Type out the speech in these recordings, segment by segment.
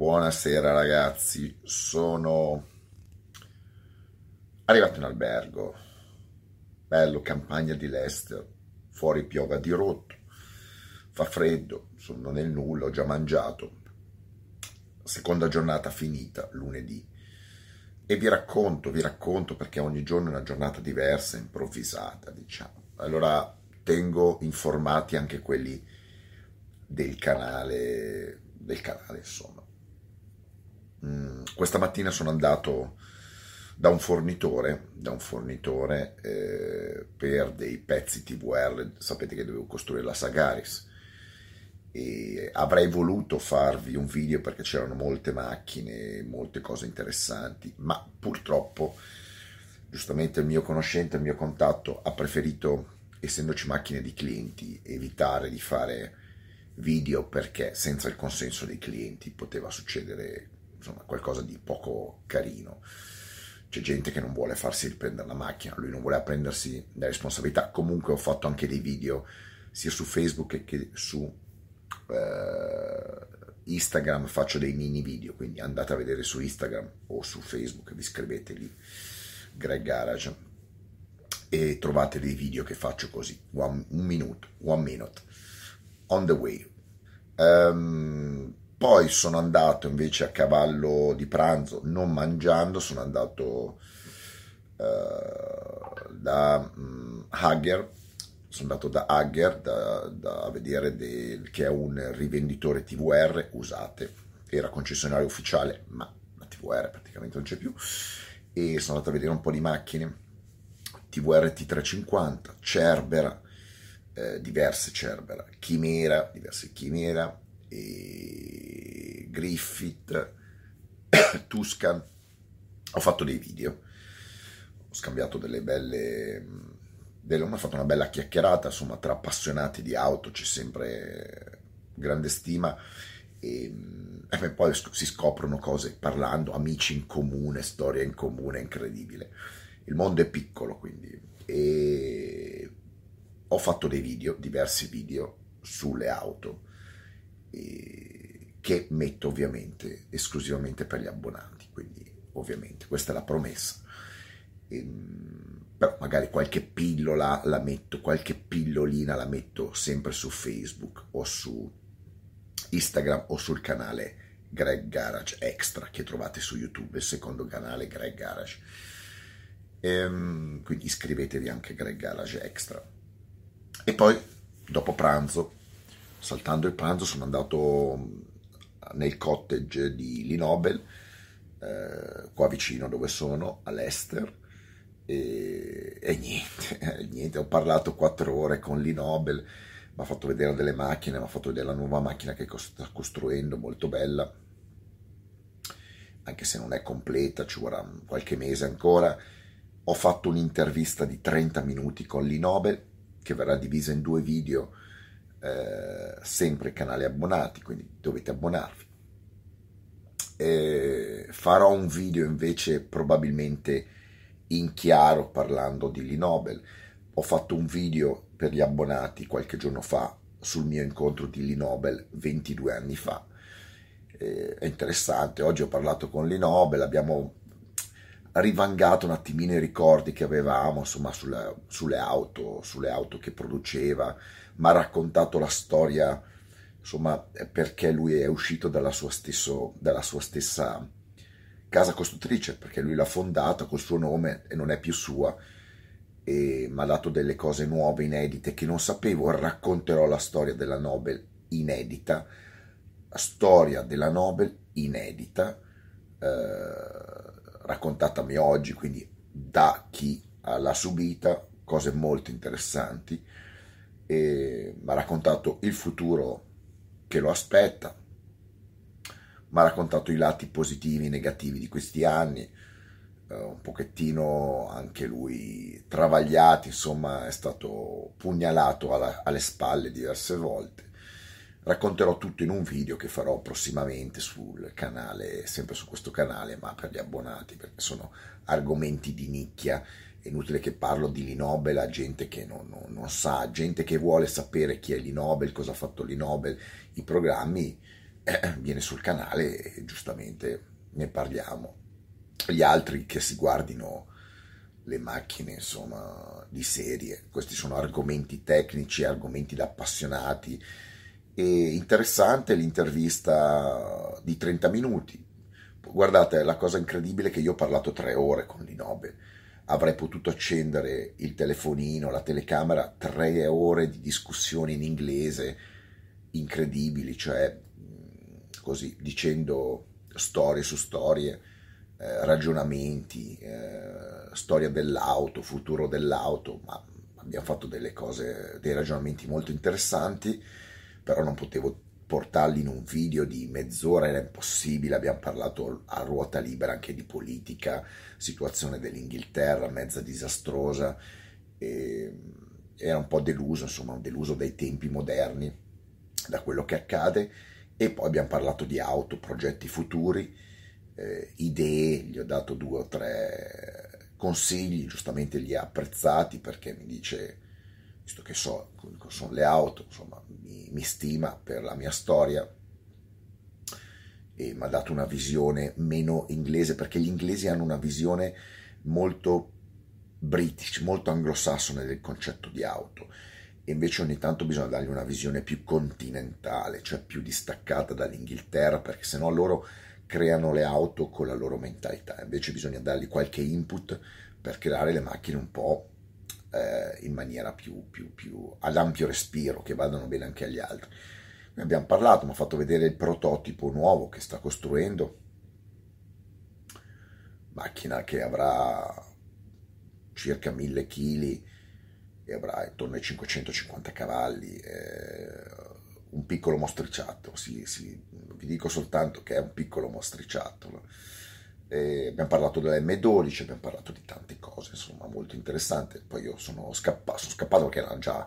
Buonasera ragazzi, sono arrivato in albergo, bello, campagna di Leicester, fuori piove a dirotto, fa freddo, sono nel nulla, ho già mangiato, seconda giornata finita, lunedì, e vi racconto, vi racconto perché ogni giorno è una giornata diversa, improvvisata, diciamo. Allora tengo informati anche quelli del canale, del canale insomma. Mm, questa mattina sono andato da un fornitore, da un fornitore eh, per dei pezzi TVR, sapete che dovevo costruire la Sagaris. E avrei voluto farvi un video perché c'erano molte macchine, molte cose interessanti, ma purtroppo giustamente il mio conoscente, il mio contatto ha preferito, essendoci macchine di clienti, evitare di fare video perché senza il consenso dei clienti poteva succedere insomma, qualcosa di poco carino. C'è gente che non vuole farsi riprendere la macchina, lui non voleva prendersi la responsabilità. Comunque ho fatto anche dei video sia su Facebook che su eh, Instagram, faccio dei mini video, quindi andate a vedere su Instagram o su Facebook, vi scrivete lì Greg Garage e trovate dei video che faccio così, one, un minuto, one minute, on the way. Um, poi sono andato invece a cavallo di pranzo, non mangiando, sono andato uh, da um, Hager, sono andato da Hager da, da vedere del, che è un rivenditore TVR usate, era concessionario ufficiale, ma la TVR praticamente non c'è più, e sono andato a vedere un po' di macchine, TVR T350, Cerbera, eh, diverse Cerbera, Chimera, diverse Chimera, Griffith, Tuscan. Ho fatto dei video, ho scambiato delle belle, delle, ho fatto una bella chiacchierata, insomma, tra appassionati di auto c'è sempre grande stima e, e poi si scoprono cose parlando, amici in comune, storia in comune, incredibile. Il mondo è piccolo, quindi. E ho fatto dei video, diversi video sulle auto che metto ovviamente esclusivamente per gli abbonati, quindi ovviamente questa è la promessa. Ehm, però magari qualche pillola la metto, qualche pillolina la metto sempre su Facebook o su Instagram o sul canale Greg Garage Extra che trovate su YouTube, il secondo canale Greg Garage. Ehm, quindi iscrivetevi anche a Greg Garage Extra. E poi dopo pranzo saltando il pranzo sono andato nel cottage di Linobel, eh, qua vicino dove sono, all'Ester, e, e niente, niente, ho parlato quattro ore con Linobel, mi ha fatto vedere delle macchine, mi ha fatto vedere la nuova macchina che sta costruendo, molto bella, anche se non è completa, ci vorrà qualche mese ancora. Ho fatto un'intervista di 30 minuti con Linobel, che verrà divisa in due video, eh, sempre canale abbonati, quindi dovete abbonarvi. Eh, farò un video invece probabilmente in chiaro parlando di Linobel. Ho fatto un video per gli abbonati qualche giorno fa sul mio incontro di Linobel 22 anni fa. Eh, è interessante, oggi ho parlato con Linobel, abbiamo rivangato un attimino i ricordi che avevamo insomma sulle, sulle auto, sulle auto che produceva, mi ha raccontato la storia, insomma, perché lui è uscito dalla sua, stesso, dalla sua stessa casa costruttrice, perché lui l'ha fondata col suo nome e non è più sua, e mi ha dato delle cose nuove, inedite, che non sapevo, racconterò la storia della Nobel inedita, storia della Nobel inedita, eh, raccontatami oggi, quindi da chi l'ha subita, cose molto interessanti, mi ha raccontato il futuro che lo aspetta, mi ha raccontato i lati positivi e negativi di questi anni, eh, un pochettino anche lui travagliato, insomma è stato pugnalato alla, alle spalle diverse volte. Racconterò tutto in un video che farò prossimamente sul canale, sempre su questo canale, ma per gli abbonati, perché sono argomenti di nicchia è inutile che parlo di Linobel a gente che non, non, non, sa, gente che vuole sapere chi è Linobel, cosa ha fatto Linobel, i programmi, eh, viene sul canale, giustamente ne parliamo. Gli altri che si guardino le macchine, insomma, di serie. Questi sono argomenti tecnici, argomenti da appassionati. E interessante l'intervista di 30 minuti. Guardate, la cosa incredibile è che io ho parlato tre ore con Linobe. Avrei potuto accendere il telefonino, la telecamera, tre ore di discussioni in inglese incredibili, cioè così dicendo storie su storie, eh, ragionamenti, eh, storia dell'auto, futuro dell'auto, ma abbiamo fatto delle cose, dei ragionamenti molto interessanti, però non potevo portarli in un video di mezz'ora, era impossibile, abbiamo parlato a ruota libera anche di politica, situazione dell'Inghilterra, mezza disastrosa, e era un po' deluso, insomma, deluso dai tempi moderni, da quello che accade, e poi abbiamo parlato di auto, progetti futuri, eh, idee, gli ho dato due o tre consigli, giustamente li ha apprezzati perché mi dice, visto che so, sono le auto, insomma, mi, mi stima per la mia storia e mi ha dato una visione meno inglese perché gli inglesi hanno una visione molto british, molto anglosassone del concetto di auto. E invece ogni tanto bisogna dargli una visione più continentale, cioè più distaccata dall'Inghilterra, perché sennò loro creano le auto con la loro mentalità, invece bisogna dargli qualche input per creare le macchine un po' in maniera più, più, più ad ampio respiro, che vadano bene anche agli altri. Ne abbiamo parlato, mi ha fatto vedere il prototipo nuovo che sta costruendo, macchina che avrà circa 1000 kg e avrà intorno ai 550 cavalli, eh, un piccolo mostriciattolo, sì, sì, vi dico soltanto che è un piccolo mostriciattolo. Eh, abbiamo parlato della M12, abbiamo parlato di tante cose, insomma, molto interessante. Poi io sono scappato, sono scappato perché era già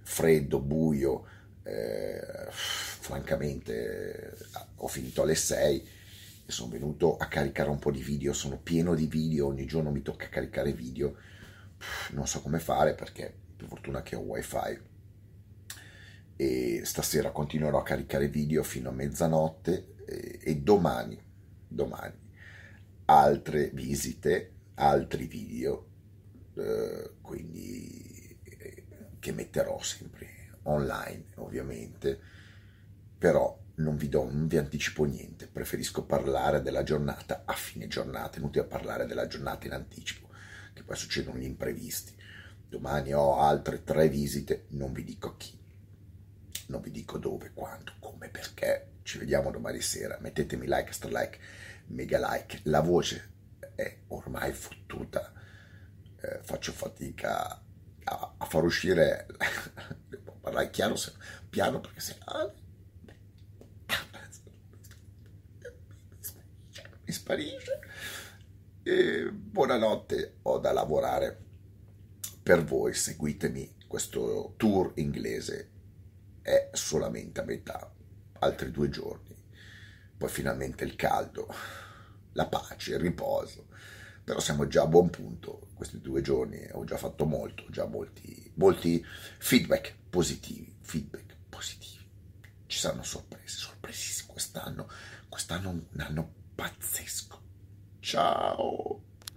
freddo, buio, eh, francamente ho finito alle 6 e sono venuto a caricare un po' di video, sono pieno di video, ogni giorno mi tocca caricare video, non so come fare perché per fortuna che ho wifi e stasera continuerò a caricare video fino a mezzanotte e, e domani, domani altre visite, altri video, eh, quindi eh, che metterò sempre online ovviamente, però non vi do, non vi anticipo niente, preferisco parlare della giornata a fine giornata, inutile parlare della giornata in anticipo, che poi succedono gli imprevisti. Domani ho altre tre visite, non vi dico chi, non vi dico dove, quando, come, perché. Ci vediamo domani sera. Mettetemi like, star like, mega like. La voce è ormai fottuta. Eh, faccio fatica a, a, far uscire. Parlare chiaro, se, piano perché se. mi sparisce. E buonanotte, ho da lavorare per voi, seguitemi questo tour inglese, è solamente a metà, altri due giorni, poi finalmente il caldo, la pace, il riposo, però siamo già a buon punto, questi due giorni ho già fatto molto, già molti, molti feedback positivi, feedback positivi, ci saranno sorprese, sorpresissime quest'anno, quest'anno un anno pazzesco, ciao!